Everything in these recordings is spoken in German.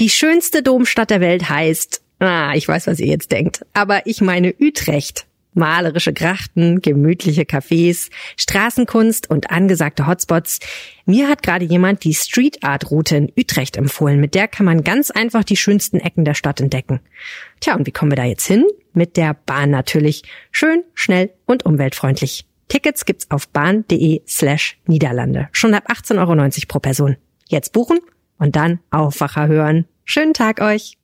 Die schönste Domstadt der Welt heißt, ah, ich weiß, was ihr jetzt denkt, aber ich meine Utrecht. Malerische Grachten, gemütliche Cafés, Straßenkunst und angesagte Hotspots. Mir hat gerade jemand die Street Art Route in Utrecht empfohlen. Mit der kann man ganz einfach die schönsten Ecken der Stadt entdecken. Tja, und wie kommen wir da jetzt hin? Mit der Bahn natürlich. Schön, schnell und umweltfreundlich. Tickets gibt's auf bahn.de slash Niederlande. Schon ab 18,90 Euro pro Person. Jetzt buchen und dann Aufwacher hören. Schönen Tag euch!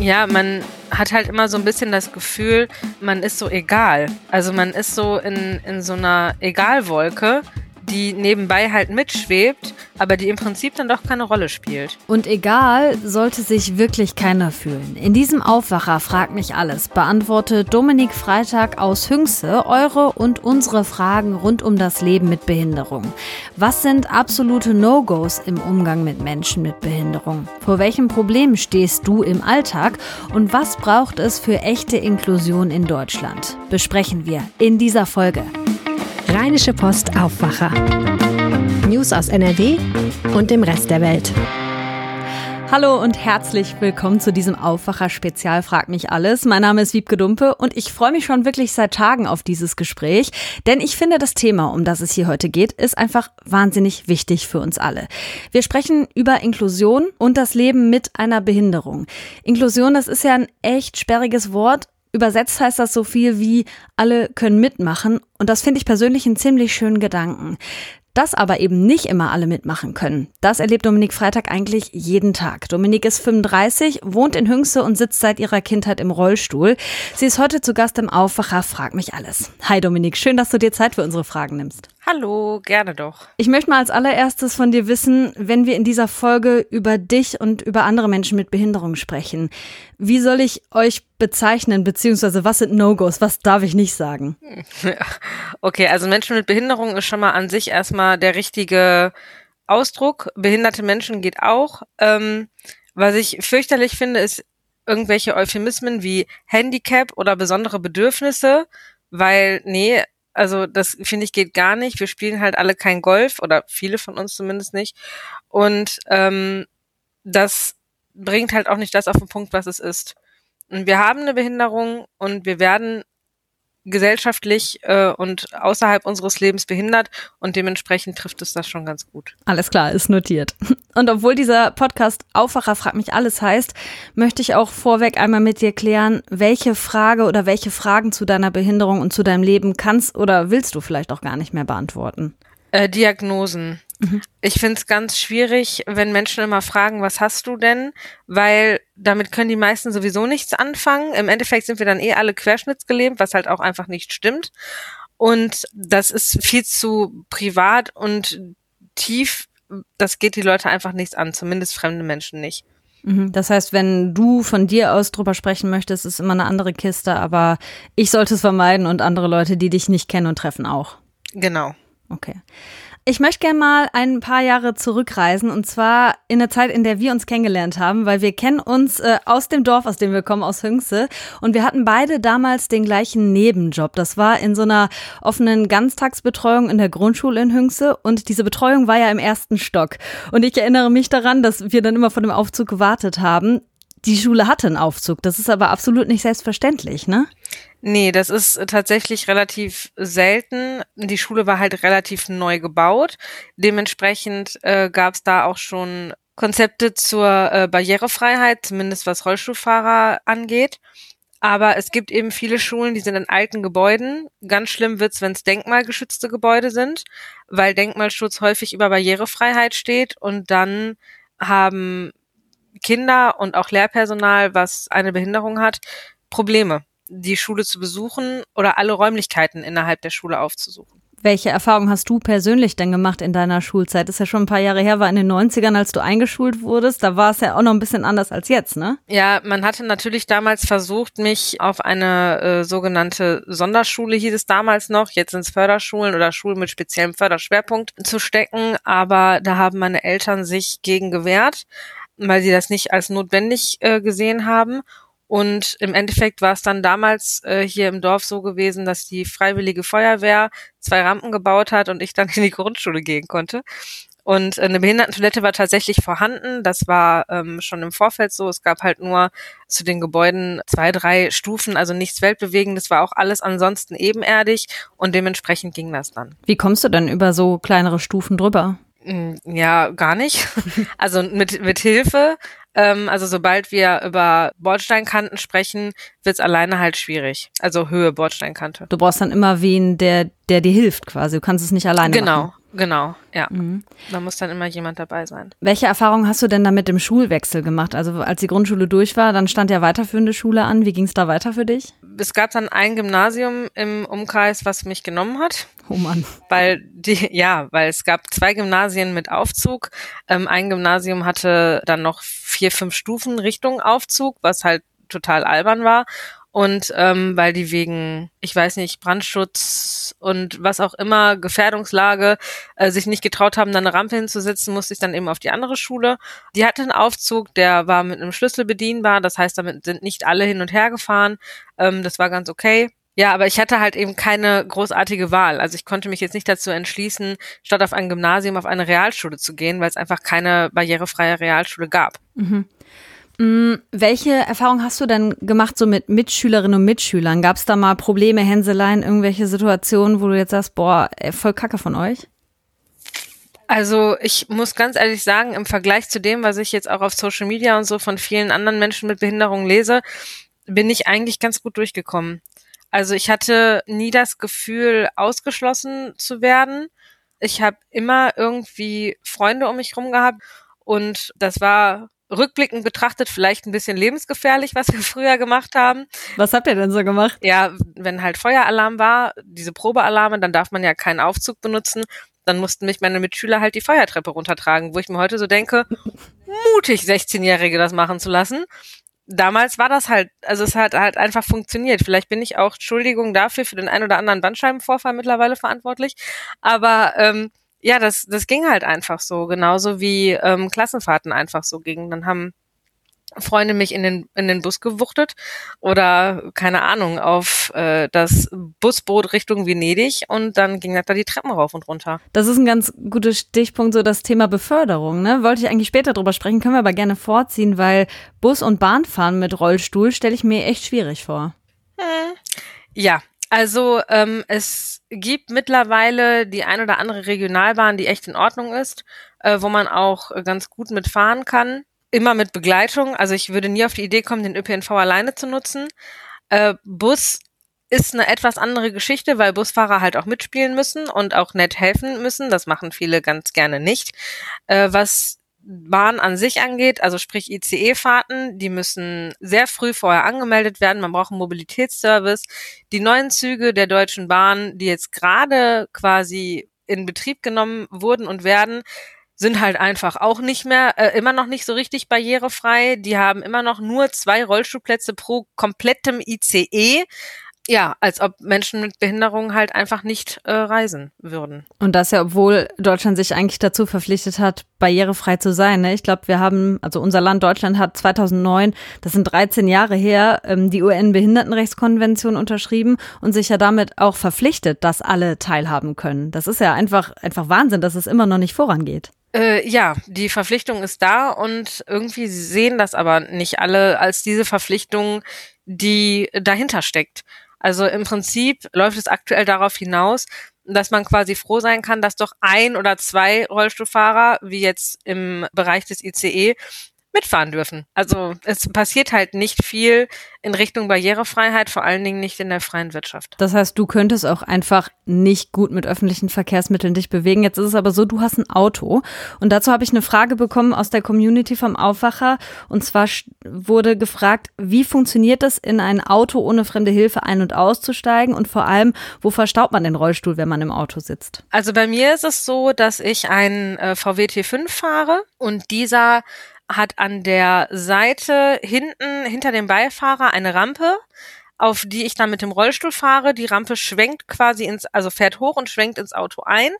Ja, man hat halt immer so ein bisschen das Gefühl, man ist so egal. Also man ist so in, in so einer Egalwolke die nebenbei halt mitschwebt, aber die im Prinzip dann doch keine Rolle spielt. Und egal sollte sich wirklich keiner fühlen. In diesem Aufwacher fragt mich alles beantwortet Dominik Freitag aus Hüngse eure und unsere Fragen rund um das Leben mit Behinderung. Was sind absolute No-Gos im Umgang mit Menschen mit Behinderung? Vor welchen Problemen stehst du im Alltag und was braucht es für echte Inklusion in Deutschland? Besprechen wir in dieser Folge. Rheinische Post Aufwacher. News aus NRW und dem Rest der Welt. Hallo und herzlich willkommen zu diesem Aufwacher-Spezial Frag mich alles. Mein Name ist Wiebke Dumpe und ich freue mich schon wirklich seit Tagen auf dieses Gespräch, denn ich finde, das Thema, um das es hier heute geht, ist einfach wahnsinnig wichtig für uns alle. Wir sprechen über Inklusion und das Leben mit einer Behinderung. Inklusion, das ist ja ein echt sperriges Wort, Übersetzt heißt das so viel wie alle können mitmachen und das finde ich persönlich einen ziemlich schönen Gedanken. Dass aber eben nicht immer alle mitmachen können, das erlebt Dominik Freitag eigentlich jeden Tag. Dominik ist 35, wohnt in Hüngse und sitzt seit ihrer Kindheit im Rollstuhl. Sie ist heute zu Gast im Aufwacher Frag mich alles. Hi Dominik, schön, dass du dir Zeit für unsere Fragen nimmst. Hallo, gerne doch. Ich möchte mal als allererstes von dir wissen, wenn wir in dieser Folge über dich und über andere Menschen mit Behinderung sprechen, wie soll ich euch bezeichnen, beziehungsweise was sind No-Gos, was darf ich nicht sagen? Okay, also Menschen mit Behinderung ist schon mal an sich erstmal der richtige Ausdruck. Behinderte Menschen geht auch. Ähm, was ich fürchterlich finde, ist irgendwelche Euphemismen wie Handicap oder besondere Bedürfnisse, weil, nee, also das finde ich geht gar nicht. Wir spielen halt alle kein Golf oder viele von uns zumindest nicht. Und ähm, das bringt halt auch nicht das auf den Punkt, was es ist. Und wir haben eine Behinderung und wir werden gesellschaftlich äh, und außerhalb unseres Lebens behindert und dementsprechend trifft es das schon ganz gut. Alles klar, ist notiert. Und obwohl dieser Podcast Aufwacher fragt mich alles heißt, möchte ich auch vorweg einmal mit dir klären, welche Frage oder welche Fragen zu deiner Behinderung und zu deinem Leben kannst oder willst du vielleicht auch gar nicht mehr beantworten. Äh, Diagnosen. Mhm. Ich finde es ganz schwierig, wenn Menschen immer fragen, was hast du denn? Weil damit können die meisten sowieso nichts anfangen. Im Endeffekt sind wir dann eh alle querschnittsgelähmt, was halt auch einfach nicht stimmt. Und das ist viel zu privat und tief. Das geht die Leute einfach nichts an, zumindest fremde Menschen nicht. Mhm. Das heißt, wenn du von dir aus drüber sprechen möchtest, ist immer eine andere Kiste, aber ich sollte es vermeiden und andere Leute, die dich nicht kennen und treffen, auch. Genau. Okay. Ich möchte gerne mal ein paar Jahre zurückreisen und zwar in eine Zeit, in der wir uns kennengelernt haben, weil wir kennen uns äh, aus dem Dorf, aus dem wir kommen, aus Hüngse und wir hatten beide damals den gleichen Nebenjob. Das war in so einer offenen Ganztagsbetreuung in der Grundschule in Hüngse und diese Betreuung war ja im ersten Stock. Und ich erinnere mich daran, dass wir dann immer von dem Aufzug gewartet haben. Die Schule hatte einen Aufzug, das ist aber absolut nicht selbstverständlich, ne? Nee, das ist tatsächlich relativ selten. Die Schule war halt relativ neu gebaut. Dementsprechend äh, gab es da auch schon Konzepte zur äh, Barrierefreiheit, zumindest was Rollstuhlfahrer angeht. Aber es gibt eben viele Schulen, die sind in alten Gebäuden. Ganz schlimm wird's, wenn es denkmalgeschützte Gebäude sind, weil Denkmalschutz häufig über Barrierefreiheit steht und dann haben Kinder und auch Lehrpersonal, was eine Behinderung hat, Probleme die Schule zu besuchen oder alle Räumlichkeiten innerhalb der Schule aufzusuchen. Welche Erfahrungen hast du persönlich denn gemacht in deiner Schulzeit? Das ist ja schon ein paar Jahre her, war in den 90ern, als du eingeschult wurdest. Da war es ja auch noch ein bisschen anders als jetzt, ne? Ja, man hatte natürlich damals versucht, mich auf eine äh, sogenannte Sonderschule, hieß es damals noch, jetzt sind es Förderschulen oder Schulen mit speziellem Förderschwerpunkt zu stecken. Aber da haben meine Eltern sich gegen gewehrt, weil sie das nicht als notwendig äh, gesehen haben. Und im Endeffekt war es dann damals äh, hier im Dorf so gewesen, dass die Freiwillige Feuerwehr zwei Rampen gebaut hat und ich dann in die Grundschule gehen konnte. Und eine Behindertentoilette war tatsächlich vorhanden. Das war ähm, schon im Vorfeld so. Es gab halt nur zu den Gebäuden zwei, drei Stufen, also nichts Weltbewegendes, war auch alles ansonsten ebenerdig und dementsprechend ging das dann. Wie kommst du denn über so kleinere Stufen drüber? Hm, ja, gar nicht. Also mit, mit Hilfe. Ähm, also sobald wir über Bordsteinkanten sprechen, wird's alleine halt schwierig. Also Höhe Bordsteinkante. Du brauchst dann immer wen, der, der dir hilft quasi. Du kannst es nicht alleine genau. machen. Genau, ja. Mhm. Da muss dann immer jemand dabei sein. Welche Erfahrungen hast du denn da mit dem Schulwechsel gemacht? Also als die Grundschule durch war, dann stand ja weiterführende Schule an. Wie ging es da weiter für dich? Es gab dann ein Gymnasium im Umkreis, was mich genommen hat. Oh Mann. Weil die, ja, weil es gab zwei Gymnasien mit Aufzug. Ähm, ein Gymnasium hatte dann noch vier, fünf Stufen Richtung Aufzug, was halt total albern war und ähm, weil die wegen, ich weiß nicht, Brandschutz und was auch immer, Gefährdungslage, äh, sich nicht getraut haben, da eine Rampe hinzusetzen, musste ich dann eben auf die andere Schule. Die hatte einen Aufzug, der war mit einem Schlüssel bedienbar, das heißt, damit sind nicht alle hin und her gefahren. Ähm, das war ganz okay. Ja, aber ich hatte halt eben keine großartige Wahl. Also ich konnte mich jetzt nicht dazu entschließen, statt auf ein Gymnasium auf eine Realschule zu gehen, weil es einfach keine barrierefreie Realschule gab. Mhm. Mm, welche Erfahrung hast du denn gemacht so mit Mitschülerinnen und Mitschülern? Gab es da mal Probleme, Hänseleien, irgendwelche Situationen, wo du jetzt sagst, boah, voll Kacke von euch? Also ich muss ganz ehrlich sagen, im Vergleich zu dem, was ich jetzt auch auf Social Media und so von vielen anderen Menschen mit Behinderung lese, bin ich eigentlich ganz gut durchgekommen. Also ich hatte nie das Gefühl, ausgeschlossen zu werden. Ich habe immer irgendwie Freunde um mich rum gehabt und das war rückblickend betrachtet vielleicht ein bisschen lebensgefährlich, was wir früher gemacht haben. Was habt ihr denn so gemacht? Ja, wenn halt Feueralarm war, diese Probealarme, dann darf man ja keinen Aufzug benutzen. Dann mussten mich meine Mitschüler halt die Feuertreppe runtertragen, wo ich mir heute so denke, mutig 16-Jährige das machen zu lassen. Damals war das halt, also es hat halt einfach funktioniert. Vielleicht bin ich auch, Entschuldigung dafür, für den ein oder anderen Bandscheibenvorfall mittlerweile verantwortlich. Aber ähm, ja, das, das ging halt einfach so, genauso wie ähm, Klassenfahrten einfach so gingen. Dann haben Freunde mich in den, in den Bus gewuchtet oder, keine Ahnung, auf äh, das Busboot Richtung Venedig und dann ging das da die Treppen rauf und runter. Das ist ein ganz guter Stichpunkt, so das Thema Beförderung. Ne? Wollte ich eigentlich später drüber sprechen, können wir aber gerne vorziehen, weil Bus- und Bahnfahren mit Rollstuhl stelle ich mir echt schwierig vor. Hm. Ja, also ähm, es gibt mittlerweile die ein oder andere Regionalbahn, die echt in Ordnung ist, äh, wo man auch ganz gut mitfahren kann. Immer mit Begleitung. Also ich würde nie auf die Idee kommen, den ÖPNV alleine zu nutzen. Äh, Bus ist eine etwas andere Geschichte, weil Busfahrer halt auch mitspielen müssen und auch nett helfen müssen. Das machen viele ganz gerne nicht. Äh, was Bahn an sich angeht, also sprich ICE-Fahrten, die müssen sehr früh vorher angemeldet werden. Man braucht einen Mobilitätsservice. Die neuen Züge der Deutschen Bahn, die jetzt gerade quasi in Betrieb genommen wurden und werden, sind halt einfach auch nicht mehr, äh, immer noch nicht so richtig barrierefrei. Die haben immer noch nur zwei Rollstuhlplätze pro komplettem ICE ja, als ob Menschen mit Behinderungen halt einfach nicht äh, reisen würden. Und das ja, obwohl Deutschland sich eigentlich dazu verpflichtet hat, barrierefrei zu sein. Ne? Ich glaube, wir haben, also unser Land Deutschland hat 2009, das sind 13 Jahre her, ähm, die UN-Behindertenrechtskonvention unterschrieben und sich ja damit auch verpflichtet, dass alle teilhaben können. Das ist ja einfach, einfach Wahnsinn, dass es immer noch nicht vorangeht. Äh, ja, die Verpflichtung ist da und irgendwie sehen das aber nicht alle als diese Verpflichtung, die dahinter steckt. Also im Prinzip läuft es aktuell darauf hinaus, dass man quasi froh sein kann, dass doch ein oder zwei Rollstuhlfahrer, wie jetzt im Bereich des ICE, mitfahren dürfen. Also es passiert halt nicht viel in Richtung Barrierefreiheit, vor allen Dingen nicht in der freien Wirtschaft. Das heißt, du könntest auch einfach nicht gut mit öffentlichen Verkehrsmitteln dich bewegen. Jetzt ist es aber so, du hast ein Auto. Und dazu habe ich eine Frage bekommen aus der Community vom Aufwacher. Und zwar wurde gefragt, wie funktioniert es, in ein Auto ohne fremde Hilfe ein- und auszusteigen? Und vor allem, wo verstaubt man den Rollstuhl, wenn man im Auto sitzt? Also bei mir ist es so, dass ich einen äh, VW T5 fahre und dieser hat an der Seite hinten hinter dem Beifahrer eine Rampe, auf die ich dann mit dem Rollstuhl fahre. Die Rampe schwenkt quasi ins, also fährt hoch und schwenkt ins Auto ein.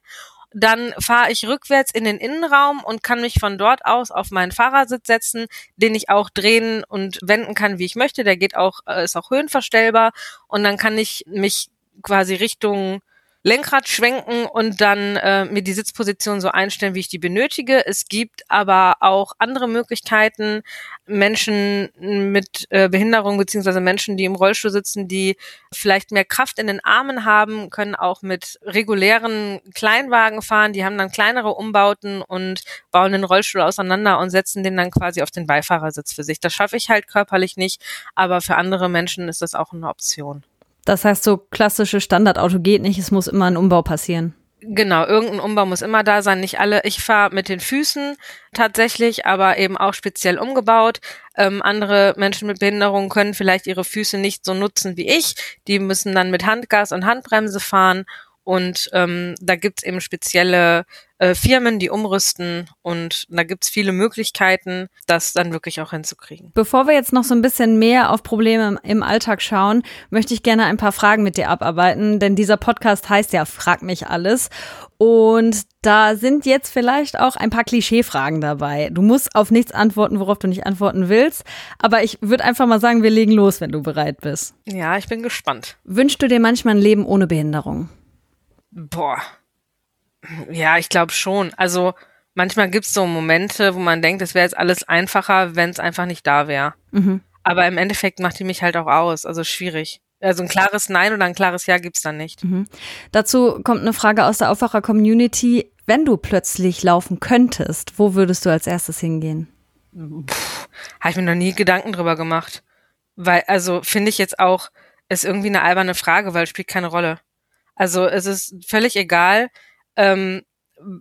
Dann fahre ich rückwärts in den Innenraum und kann mich von dort aus auf meinen Fahrersitz setzen, den ich auch drehen und wenden kann, wie ich möchte. Der geht auch, äh, ist auch höhenverstellbar und dann kann ich mich quasi Richtung Lenkrad schwenken und dann äh, mir die Sitzposition so einstellen, wie ich die benötige. Es gibt aber auch andere Möglichkeiten, Menschen mit äh, Behinderung beziehungsweise Menschen, die im Rollstuhl sitzen, die vielleicht mehr Kraft in den Armen haben, können auch mit regulären Kleinwagen fahren. Die haben dann kleinere Umbauten und bauen den Rollstuhl auseinander und setzen den dann quasi auf den Beifahrersitz für sich. Das schaffe ich halt körperlich nicht, aber für andere Menschen ist das auch eine Option. Das heißt, so klassische Standardauto geht nicht, es muss immer ein Umbau passieren. Genau, irgendein Umbau muss immer da sein. Nicht alle. Ich fahre mit den Füßen tatsächlich, aber eben auch speziell umgebaut. Ähm, andere Menschen mit Behinderung können vielleicht ihre Füße nicht so nutzen wie ich. Die müssen dann mit Handgas und Handbremse fahren und ähm, da gibt's eben spezielle äh, Firmen, die umrüsten und da gibt's viele Möglichkeiten, das dann wirklich auch hinzukriegen. Bevor wir jetzt noch so ein bisschen mehr auf Probleme im Alltag schauen, möchte ich gerne ein paar Fragen mit dir abarbeiten, denn dieser Podcast heißt ja Frag mich alles. Und da sind jetzt vielleicht auch ein paar Klischeefragen dabei. Du musst auf nichts antworten, worauf du nicht antworten willst. Aber ich würde einfach mal sagen, wir legen los, wenn du bereit bist. Ja, ich bin gespannt. Wünschst du dir manchmal ein Leben ohne Behinderung? Boah. Ja, ich glaube schon. Also manchmal gibt's so Momente, wo man denkt, es wäre jetzt alles einfacher, wenn es einfach nicht da wäre. Mhm. Aber im Endeffekt macht die mich halt auch aus. Also schwierig. Also ein klares Nein oder ein klares Ja gibt's dann nicht. Mhm. Dazu kommt eine Frage aus der Aufwacher-Community. Wenn du plötzlich laufen könntest, wo würdest du als erstes hingehen? Habe ich mir noch nie Gedanken drüber gemacht. Weil, also finde ich jetzt auch, ist irgendwie eine alberne Frage, weil es spielt keine Rolle. Also es ist völlig egal, ähm,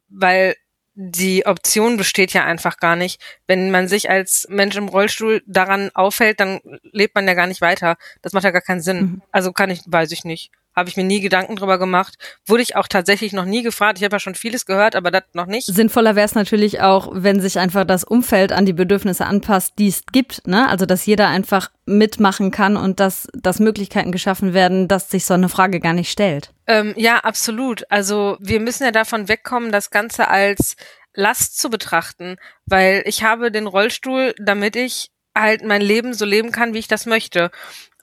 weil die Option besteht ja einfach gar nicht. Wenn man sich als Mensch im Rollstuhl daran aufhält, dann lebt man ja gar nicht weiter. Das macht ja gar keinen Sinn. Mhm. Also kann ich, weiß ich nicht. Habe ich mir nie Gedanken drüber gemacht. Wurde ich auch tatsächlich noch nie gefragt. Ich habe ja schon vieles gehört, aber das noch nicht. Sinnvoller wäre es natürlich auch, wenn sich einfach das Umfeld an die Bedürfnisse anpasst, die es gibt. Ne? Also dass jeder einfach mitmachen kann und dass, dass Möglichkeiten geschaffen werden, dass sich so eine Frage gar nicht stellt. Ähm, ja, absolut. Also wir müssen ja davon wegkommen, das Ganze als Last zu betrachten, weil ich habe den Rollstuhl, damit ich halt mein Leben so leben kann, wie ich das möchte.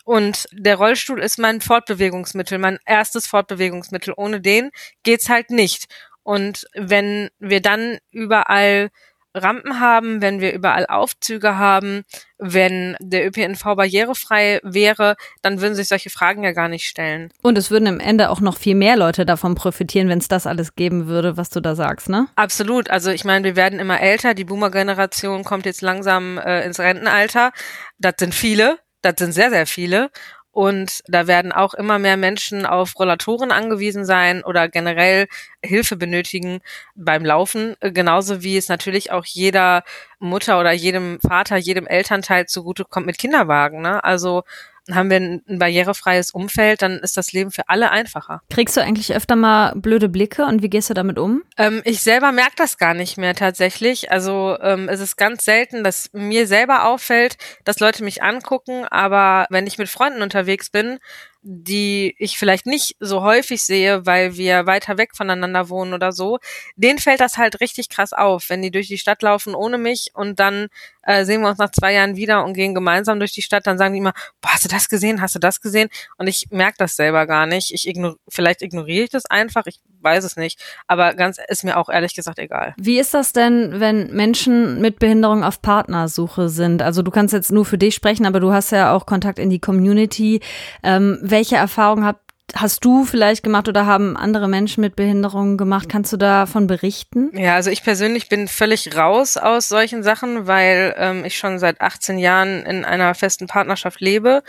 Und der Rollstuhl ist mein Fortbewegungsmittel, mein erstes Fortbewegungsmittel. Ohne den geht's halt nicht. Und wenn wir dann überall Rampen haben, wenn wir überall Aufzüge haben, wenn der ÖPNV barrierefrei wäre, dann würden sich solche Fragen ja gar nicht stellen. Und es würden im Ende auch noch viel mehr Leute davon profitieren, wenn es das alles geben würde, was du da sagst, ne? Absolut. Also ich meine, wir werden immer älter. Die Boomer-Generation kommt jetzt langsam äh, ins Rentenalter. Das sind viele. Das sind sehr, sehr viele. Und da werden auch immer mehr Menschen auf Rollatoren angewiesen sein oder generell Hilfe benötigen beim Laufen. Genauso wie es natürlich auch jeder Mutter oder jedem Vater, jedem Elternteil zugutekommt mit Kinderwagen. Ne? Also haben wir ein, ein barrierefreies Umfeld, dann ist das Leben für alle einfacher. Kriegst du eigentlich öfter mal blöde Blicke und wie gehst du damit um? Ähm, ich selber merke das gar nicht mehr tatsächlich. Also ähm, es ist ganz selten, dass mir selber auffällt, dass Leute mich angucken, aber wenn ich mit Freunden unterwegs bin, die ich vielleicht nicht so häufig sehe, weil wir weiter weg voneinander wohnen oder so, denen fällt das halt richtig krass auf, wenn die durch die Stadt laufen ohne mich und dann äh, sehen wir uns nach zwei Jahren wieder und gehen gemeinsam durch die Stadt, dann sagen die immer, boah, hast du das gesehen, hast du das gesehen? Und ich merke das selber gar nicht. Ich ignor vielleicht ignoriere ich das einfach, ich weiß es nicht, aber ganz ist mir auch ehrlich gesagt egal. Wie ist das denn, wenn Menschen mit Behinderung auf Partnersuche sind? Also du kannst jetzt nur für dich sprechen, aber du hast ja auch Kontakt in die Community. Ähm, welche Erfahrungen habt hast du vielleicht gemacht oder haben andere Menschen mit Behinderungen gemacht? Kannst du davon berichten? Ja, also ich persönlich bin völlig raus aus solchen Sachen, weil ähm, ich schon seit 18 Jahren in einer festen Partnerschaft lebe.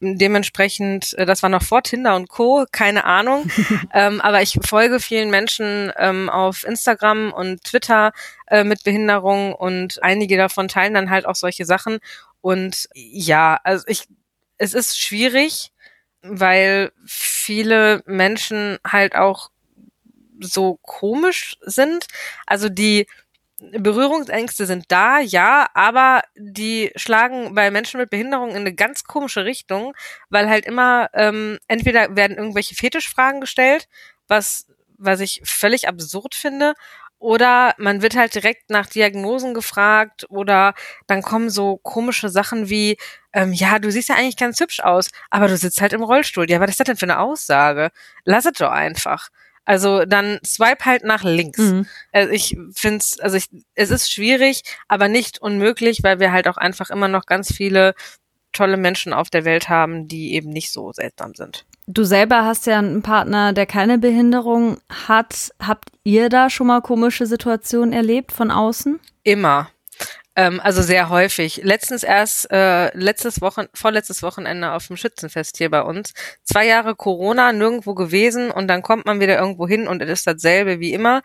Dementsprechend, äh, das war noch vor Tinder und Co., keine Ahnung. ähm, aber ich folge vielen Menschen ähm, auf Instagram und Twitter äh, mit Behinderung und einige davon teilen dann halt auch solche Sachen. Und ja, also ich, es ist schwierig, weil viele Menschen halt auch so komisch sind. Also die Berührungsängste sind da, ja, aber die schlagen bei Menschen mit Behinderung in eine ganz komische Richtung, weil halt immer ähm, entweder werden irgendwelche Fetischfragen gestellt, was was ich völlig absurd finde, oder man wird halt direkt nach Diagnosen gefragt oder dann kommen so komische Sachen wie, ähm, ja, du siehst ja eigentlich ganz hübsch aus, aber du sitzt halt im Rollstuhl. Ja, was ist das denn für eine Aussage? Lass es doch einfach. Also dann swipe halt nach links. Mhm. Also ich finde es, also ich, es ist schwierig, aber nicht unmöglich, weil wir halt auch einfach immer noch ganz viele tolle Menschen auf der Welt haben, die eben nicht so seltsam sind. Du selber hast ja einen Partner, der keine Behinderung hat. Habt ihr da schon mal komische Situationen erlebt von außen? Immer. Ähm, also sehr häufig. Letztens erst, äh, letztes Wochen, vorletztes Wochenende auf dem Schützenfest hier bei uns. Zwei Jahre Corona, nirgendwo gewesen und dann kommt man wieder irgendwo hin und es ist dasselbe wie immer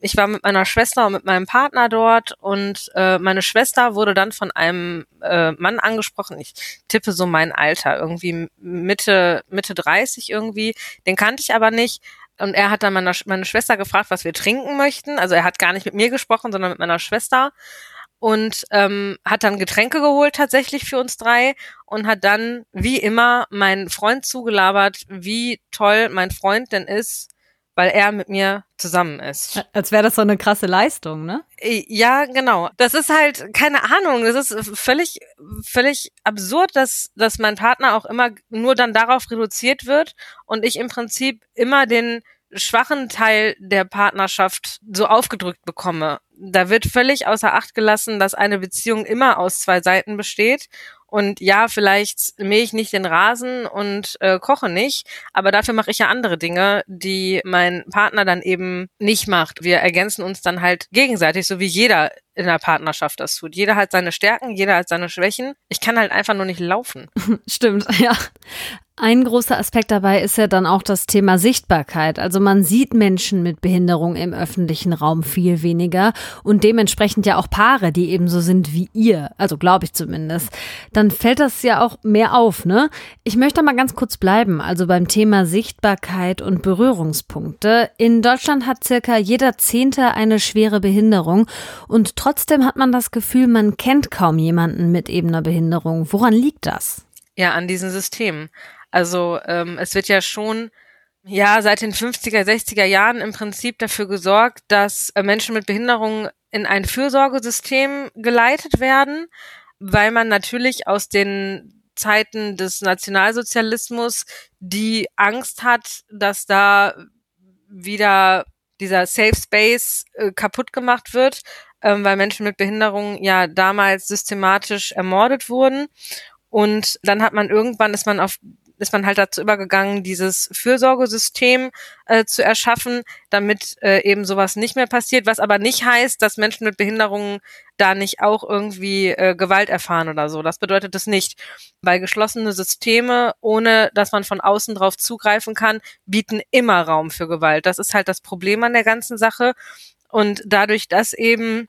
ich war mit meiner Schwester und mit meinem Partner dort und äh, meine Schwester wurde dann von einem äh, Mann angesprochen. Ich tippe so mein Alter, irgendwie Mitte Mitte 30 irgendwie. Den kannte ich aber nicht. Und er hat dann meine, meine Schwester gefragt, was wir trinken möchten. Also er hat gar nicht mit mir gesprochen, sondern mit meiner Schwester und ähm, hat dann Getränke geholt tatsächlich für uns drei und hat dann wie immer meinen Freund zugelabert, wie toll mein Freund denn ist weil er mit mir zusammen ist. Als wäre das so eine krasse Leistung, ne? Ja, genau. Das ist halt keine Ahnung. Das ist völlig, völlig absurd, dass, dass mein Partner auch immer nur dann darauf reduziert wird und ich im Prinzip immer den schwachen Teil der Partnerschaft so aufgedrückt bekomme. Da wird völlig außer Acht gelassen, dass eine Beziehung immer aus zwei Seiten besteht und ja, vielleicht mähe ich nicht den Rasen und äh, koche nicht, aber dafür mache ich ja andere Dinge, die mein Partner dann eben nicht macht. Wir ergänzen uns dann halt gegenseitig, so wie jeder in der Partnerschaft das tut. Jeder hat seine Stärken, jeder hat seine Schwächen. Ich kann halt einfach nur nicht laufen. Stimmt, ja. Ein großer Aspekt dabei ist ja dann auch das Thema Sichtbarkeit. Also man sieht Menschen mit Behinderung im öffentlichen Raum viel weniger und dementsprechend ja auch Paare, die ebenso sind wie ihr. Also glaube ich zumindest. Dann fällt das ja auch mehr auf, ne? Ich möchte mal ganz kurz bleiben. Also beim Thema Sichtbarkeit und Berührungspunkte. In Deutschland hat circa jeder Zehnte eine schwere Behinderung und trotzdem hat man das Gefühl, man kennt kaum jemanden mit eben einer Behinderung. Woran liegt das? Ja, an diesen Systemen. Also ähm, es wird ja schon ja seit den 50er, 60er Jahren im Prinzip dafür gesorgt, dass äh, Menschen mit Behinderungen in ein Fürsorgesystem geleitet werden, weil man natürlich aus den Zeiten des Nationalsozialismus die Angst hat, dass da wieder dieser Safe Space äh, kaputt gemacht wird, ähm, weil Menschen mit Behinderungen ja damals systematisch ermordet wurden. Und dann hat man irgendwann ist man auf ist man halt dazu übergegangen, dieses Fürsorgesystem äh, zu erschaffen, damit äh, eben sowas nicht mehr passiert, was aber nicht heißt, dass Menschen mit Behinderungen da nicht auch irgendwie äh, Gewalt erfahren oder so. Das bedeutet es nicht. Weil geschlossene Systeme, ohne dass man von außen drauf zugreifen kann, bieten immer Raum für Gewalt. Das ist halt das Problem an der ganzen Sache. Und dadurch, dass eben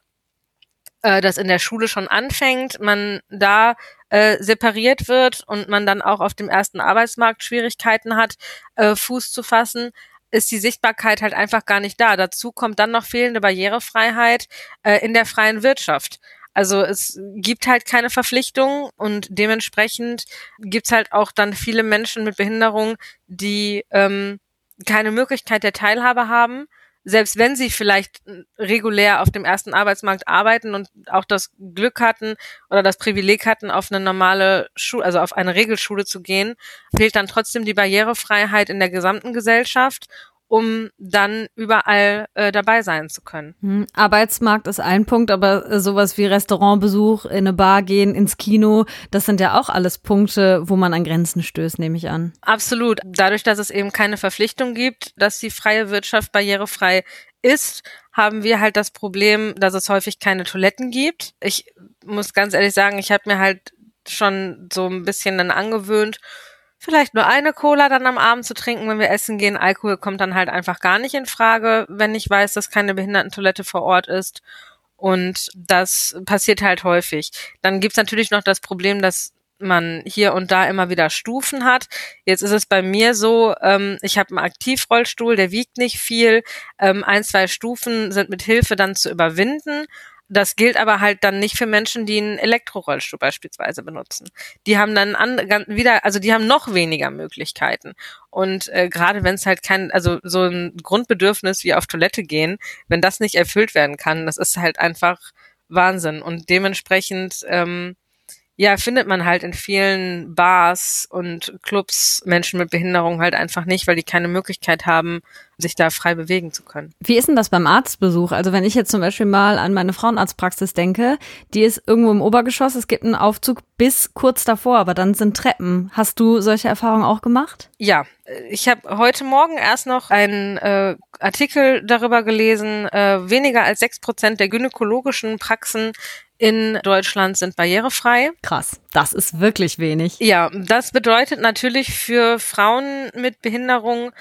äh, das in der Schule schon anfängt, man da äh, separiert wird und man dann auch auf dem ersten Arbeitsmarkt Schwierigkeiten hat, äh, Fuß zu fassen, ist die Sichtbarkeit halt einfach gar nicht da. Dazu kommt dann noch fehlende Barrierefreiheit äh, in der freien Wirtschaft. Also es gibt halt keine Verpflichtungen und dementsprechend gibt's halt auch dann viele Menschen mit Behinderung, die ähm, keine Möglichkeit der Teilhabe haben selbst wenn sie vielleicht regulär auf dem ersten Arbeitsmarkt arbeiten und auch das Glück hatten oder das Privileg hatten, auf eine normale Schule, also auf eine Regelschule zu gehen, fehlt dann trotzdem die Barrierefreiheit in der gesamten Gesellschaft um dann überall äh, dabei sein zu können. Hm, Arbeitsmarkt ist ein Punkt, aber äh, sowas wie Restaurantbesuch, in eine Bar gehen, ins Kino, das sind ja auch alles Punkte, wo man an Grenzen stößt, nehme ich an. Absolut. Dadurch, dass es eben keine Verpflichtung gibt, dass die freie Wirtschaft barrierefrei ist, haben wir halt das Problem, dass es häufig keine Toiletten gibt. Ich muss ganz ehrlich sagen, ich habe mir halt schon so ein bisschen dann angewöhnt, vielleicht nur eine Cola dann am Abend zu trinken, wenn wir essen gehen. Alkohol kommt dann halt einfach gar nicht in Frage, wenn ich weiß, dass keine Behindertentoilette vor Ort ist. Und das passiert halt häufig. Dann gibt's natürlich noch das Problem, dass man hier und da immer wieder Stufen hat. Jetzt ist es bei mir so, ähm, ich habe einen Aktivrollstuhl, der wiegt nicht viel. Ähm, ein, zwei Stufen sind mit Hilfe dann zu überwinden. Das gilt aber halt dann nicht für Menschen, die einen Elektrorollstuhl beispielsweise benutzen. Die haben dann an, wieder, also die haben noch weniger Möglichkeiten. Und äh, gerade wenn es halt kein, also so ein Grundbedürfnis wie auf Toilette gehen, wenn das nicht erfüllt werden kann, das ist halt einfach Wahnsinn. Und dementsprechend ähm, ja, findet man halt in vielen Bars und Clubs Menschen mit Behinderung halt einfach nicht, weil die keine Möglichkeit haben, sich da frei bewegen zu können. Wie ist denn das beim Arztbesuch? Also wenn ich jetzt zum Beispiel mal an meine Frauenarztpraxis denke, die ist irgendwo im Obergeschoss, es gibt einen Aufzug bis kurz davor, aber dann sind Treppen. Hast du solche Erfahrungen auch gemacht? Ja, ich habe heute Morgen erst noch einen äh, Artikel darüber gelesen, äh, weniger als sechs Prozent der gynäkologischen Praxen in Deutschland sind barrierefrei. Krass, das ist wirklich wenig. Ja, das bedeutet natürlich für Frauen mit Behinderung,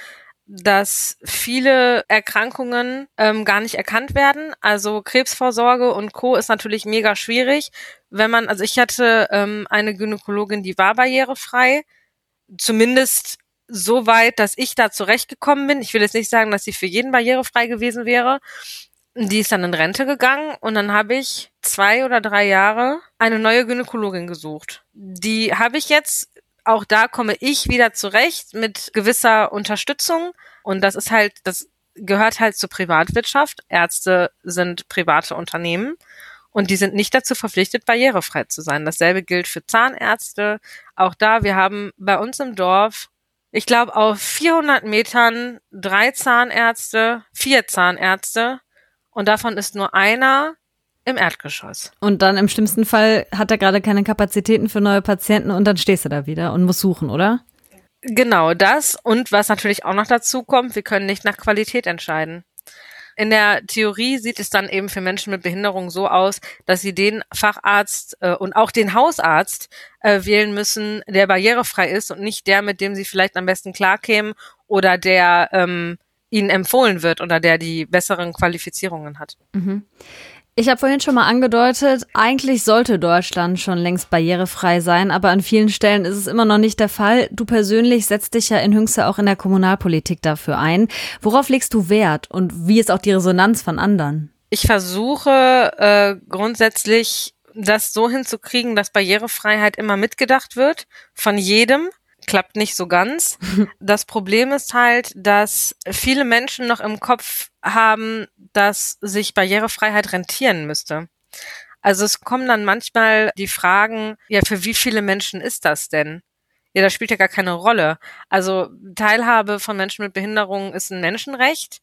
dass viele Erkrankungen ähm, gar nicht erkannt werden. Also Krebsvorsorge und Co. ist natürlich mega schwierig. Wenn man, also ich hatte ähm, eine Gynäkologin, die war barrierefrei, zumindest so weit, dass ich da zurechtgekommen bin. Ich will jetzt nicht sagen, dass sie für jeden barrierefrei gewesen wäre, die ist dann in Rente gegangen und dann habe ich zwei oder drei Jahre eine neue Gynäkologin gesucht. Die habe ich jetzt, auch da komme ich wieder zurecht mit gewisser Unterstützung und das ist halt, das gehört halt zur Privatwirtschaft. Ärzte sind private Unternehmen und die sind nicht dazu verpflichtet, barrierefrei zu sein. Dasselbe gilt für Zahnärzte. Auch da, wir haben bei uns im Dorf ich glaube, auf 400 Metern drei Zahnärzte, vier Zahnärzte und davon ist nur einer im Erdgeschoss. Und dann im schlimmsten Fall hat er gerade keine Kapazitäten für neue Patienten und dann stehst du da wieder und musst suchen, oder? Genau das. Und was natürlich auch noch dazu kommt, wir können nicht nach Qualität entscheiden. In der Theorie sieht es dann eben für Menschen mit Behinderung so aus, dass sie den Facharzt äh, und auch den Hausarzt äh, wählen müssen, der barrierefrei ist und nicht der, mit dem sie vielleicht am besten klarkämen oder der ähm, ihnen empfohlen wird oder der die besseren Qualifizierungen hat. Mhm. Ich habe vorhin schon mal angedeutet, eigentlich sollte Deutschland schon längst barrierefrei sein, aber an vielen Stellen ist es immer noch nicht der Fall. Du persönlich setzt dich ja in Hüngste auch in der Kommunalpolitik dafür ein. Worauf legst du Wert und wie ist auch die Resonanz von anderen? Ich versuche äh, grundsätzlich das so hinzukriegen, dass Barrierefreiheit immer mitgedacht wird von jedem klappt nicht so ganz. Das Problem ist halt, dass viele Menschen noch im Kopf haben, dass sich Barrierefreiheit rentieren müsste. Also es kommen dann manchmal die Fragen, ja, für wie viele Menschen ist das denn? Ja, das spielt ja gar keine Rolle. Also Teilhabe von Menschen mit Behinderungen ist ein Menschenrecht.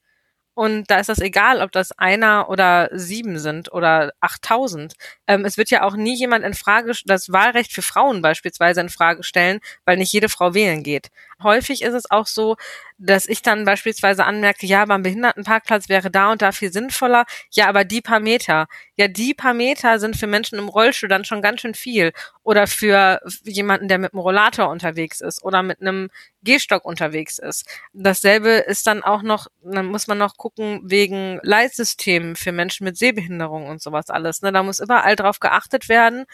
Und da ist das egal, ob das einer oder sieben sind oder achttausend. Ähm, es wird ja auch nie jemand in Frage, das Wahlrecht für Frauen beispielsweise in Frage stellen, weil nicht jede Frau wählen geht. Häufig ist es auch so, dass ich dann beispielsweise anmerke, ja, beim Behindertenparkplatz wäre da und da viel sinnvoller. Ja, aber die paar Meter. Ja, die paar Meter sind für Menschen im Rollstuhl dann schon ganz schön viel. Oder für jemanden, der mit einem Rollator unterwegs ist oder mit einem Gehstock unterwegs ist. Dasselbe ist dann auch noch, dann muss man noch gucken wegen Leitsystemen für Menschen mit Sehbehinderung und sowas alles. Ne? Da muss überall drauf geachtet werden.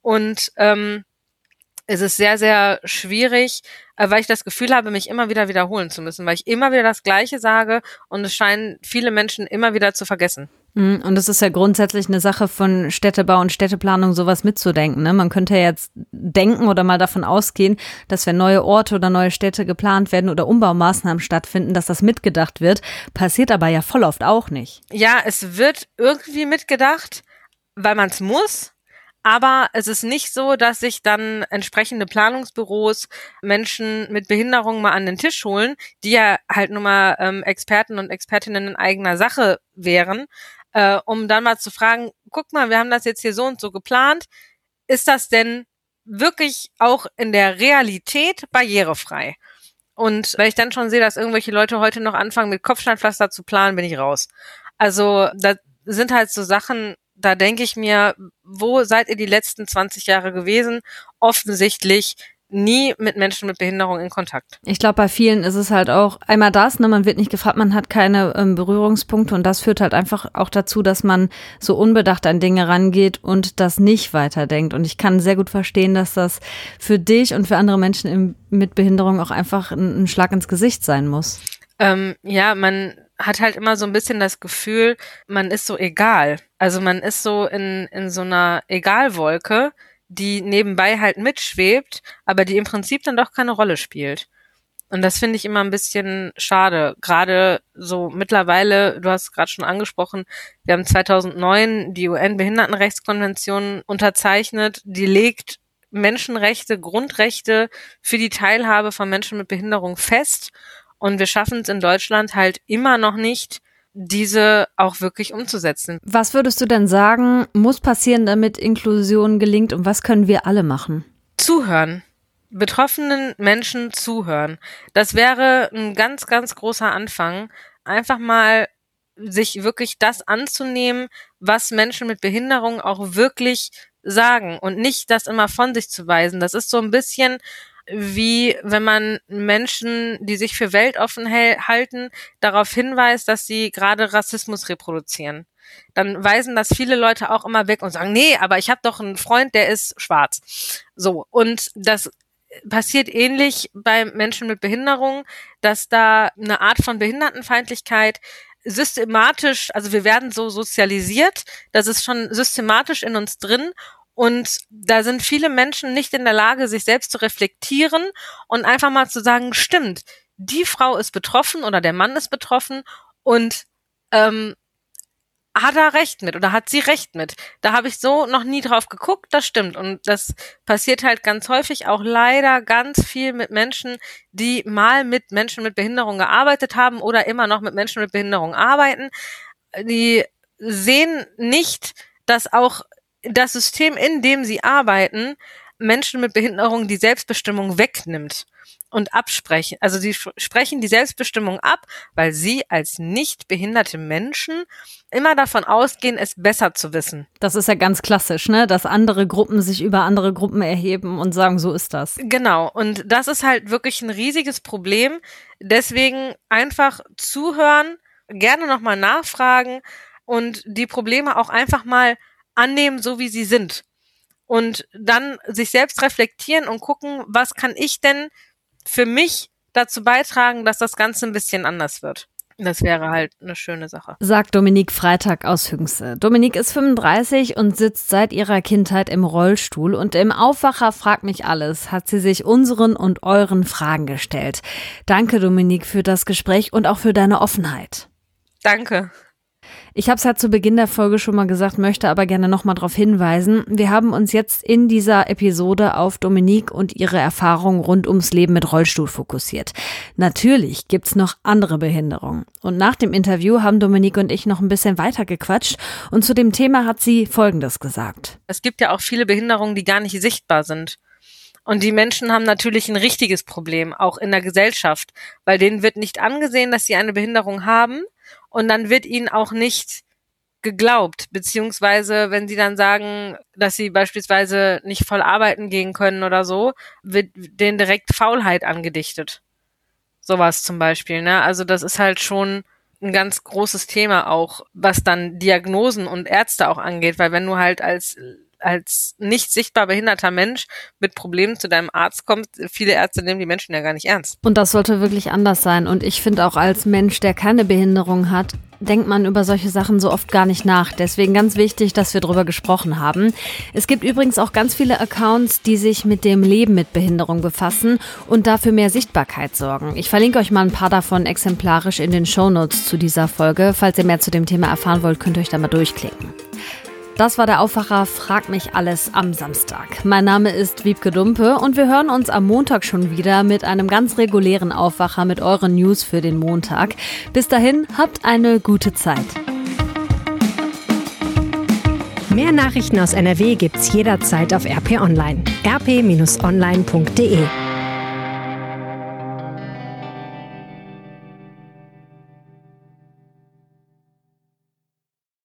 Und ähm, es ist sehr, sehr schwierig, äh, weil ich das Gefühl habe, mich immer wieder wiederholen zu müssen, weil ich immer wieder das Gleiche sage und es scheinen viele Menschen immer wieder zu vergessen. Mhm, und es ist ja grundsätzlich eine Sache von Städtebau und Städteplanung, sowas mitzudenken. Ne? Man könnte jetzt denken oder mal davon ausgehen, dass wenn neue Orte oder neue Städte geplant werden oder Umbaumaßnahmen stattfinden, dass das mitgedacht wird. Passiert aber ja voll oft auch nicht. Ja, es wird irgendwie mitgedacht, weil man es muss. Aber es ist nicht so, dass sich dann entsprechende Planungsbüros Menschen mit Behinderungen mal an den Tisch holen, die ja halt nun mal ähm, Experten und Expertinnen in eigener Sache wären, äh, um dann mal zu fragen, guck mal, wir haben das jetzt hier so und so geplant. Ist das denn wirklich auch in der Realität barrierefrei? Und wenn ich dann schon sehe, dass irgendwelche Leute heute noch anfangen, mit Kopfsteinpflaster zu planen, bin ich raus. Also da sind halt so Sachen, da denke ich mir, wo seid ihr die letzten 20 Jahre gewesen? Offensichtlich nie mit Menschen mit Behinderung in Kontakt. Ich glaube, bei vielen ist es halt auch einmal das, ne, man wird nicht gefragt, man hat keine ähm, Berührungspunkte und das führt halt einfach auch dazu, dass man so unbedacht an Dinge rangeht und das nicht weiterdenkt. Und ich kann sehr gut verstehen, dass das für dich und für andere Menschen im, mit Behinderung auch einfach ein, ein Schlag ins Gesicht sein muss. Ähm, ja, man hat halt immer so ein bisschen das Gefühl, man ist so egal. Also man ist so in, in so einer Egalwolke, die nebenbei halt mitschwebt, aber die im Prinzip dann doch keine Rolle spielt. Und das finde ich immer ein bisschen schade. Gerade so mittlerweile, du hast es gerade schon angesprochen, wir haben 2009 die UN-Behindertenrechtskonvention unterzeichnet. Die legt Menschenrechte, Grundrechte für die Teilhabe von Menschen mit Behinderung fest. Und wir schaffen es in Deutschland halt immer noch nicht, diese auch wirklich umzusetzen. Was würdest du denn sagen, muss passieren, damit Inklusion gelingt und was können wir alle machen? Zuhören. Betroffenen Menschen zuhören. Das wäre ein ganz, ganz großer Anfang. Einfach mal sich wirklich das anzunehmen, was Menschen mit Behinderung auch wirklich sagen und nicht das immer von sich zu weisen. Das ist so ein bisschen wie wenn man Menschen, die sich für weltoffen halten, darauf hinweist, dass sie gerade Rassismus reproduzieren. Dann weisen das viele Leute auch immer weg und sagen, nee, aber ich habe doch einen Freund, der ist schwarz. So, und das passiert ähnlich bei Menschen mit Behinderung, dass da eine Art von Behindertenfeindlichkeit systematisch, also wir werden so sozialisiert, das ist schon systematisch in uns drin und da sind viele Menschen nicht in der Lage, sich selbst zu reflektieren und einfach mal zu sagen, stimmt, die Frau ist betroffen oder der Mann ist betroffen und ähm, hat er recht mit oder hat sie recht mit. Da habe ich so noch nie drauf geguckt, das stimmt. Und das passiert halt ganz häufig auch leider ganz viel mit Menschen, die mal mit Menschen mit Behinderung gearbeitet haben oder immer noch mit Menschen mit Behinderung arbeiten. Die sehen nicht, dass auch das System, in dem sie arbeiten, Menschen mit Behinderung die Selbstbestimmung wegnimmt und absprechen. Also sie sprechen die Selbstbestimmung ab, weil sie als nicht behinderte Menschen immer davon ausgehen, es besser zu wissen. Das ist ja ganz klassisch, ne? Dass andere Gruppen sich über andere Gruppen erheben und sagen, so ist das. Genau. Und das ist halt wirklich ein riesiges Problem. Deswegen einfach zuhören, gerne nochmal nachfragen und die Probleme auch einfach mal annehmen, so wie sie sind. Und dann sich selbst reflektieren und gucken, was kann ich denn für mich dazu beitragen, dass das Ganze ein bisschen anders wird. Das wäre halt eine schöne Sache. Sagt Dominique Freitag aus Hüngse. Dominique ist 35 und sitzt seit ihrer Kindheit im Rollstuhl und im Aufwacher fragt mich alles, hat sie sich unseren und euren Fragen gestellt. Danke Dominique für das Gespräch und auch für deine Offenheit. Danke. Ich habe es ja zu Beginn der Folge schon mal gesagt, möchte aber gerne nochmal darauf hinweisen. Wir haben uns jetzt in dieser Episode auf Dominique und ihre Erfahrungen rund ums Leben mit Rollstuhl fokussiert. Natürlich gibt's noch andere Behinderungen. Und nach dem Interview haben Dominique und ich noch ein bisschen weiter gequatscht und zu dem Thema hat sie Folgendes gesagt. Es gibt ja auch viele Behinderungen, die gar nicht sichtbar sind. Und die Menschen haben natürlich ein richtiges Problem, auch in der Gesellschaft, weil denen wird nicht angesehen, dass sie eine Behinderung haben und dann wird ihnen auch nicht geglaubt, beziehungsweise wenn sie dann sagen, dass sie beispielsweise nicht voll arbeiten gehen können oder so, wird denen direkt Faulheit angedichtet. Sowas zum Beispiel, ne? Also das ist halt schon ein ganz großes Thema auch, was dann Diagnosen und Ärzte auch angeht, weil wenn du halt als als nicht sichtbar behinderter Mensch mit Problemen zu deinem Arzt kommt, viele Ärzte nehmen die Menschen ja gar nicht ernst. Und das sollte wirklich anders sein. Und ich finde auch als Mensch, der keine Behinderung hat, denkt man über solche Sachen so oft gar nicht nach. Deswegen ganz wichtig, dass wir darüber gesprochen haben. Es gibt übrigens auch ganz viele Accounts, die sich mit dem Leben mit Behinderung befassen und dafür mehr Sichtbarkeit sorgen. Ich verlinke euch mal ein paar davon exemplarisch in den Shownotes zu dieser Folge. Falls ihr mehr zu dem Thema erfahren wollt, könnt ihr euch da mal durchklicken. Das war der Aufwacher Frag mich alles am Samstag. Mein Name ist Wiebke Dumpe und wir hören uns am Montag schon wieder mit einem ganz regulären Aufwacher mit euren News für den Montag. Bis dahin, habt eine gute Zeit. Mehr Nachrichten aus NRW gibt's jederzeit auf RP Online. rp-online.de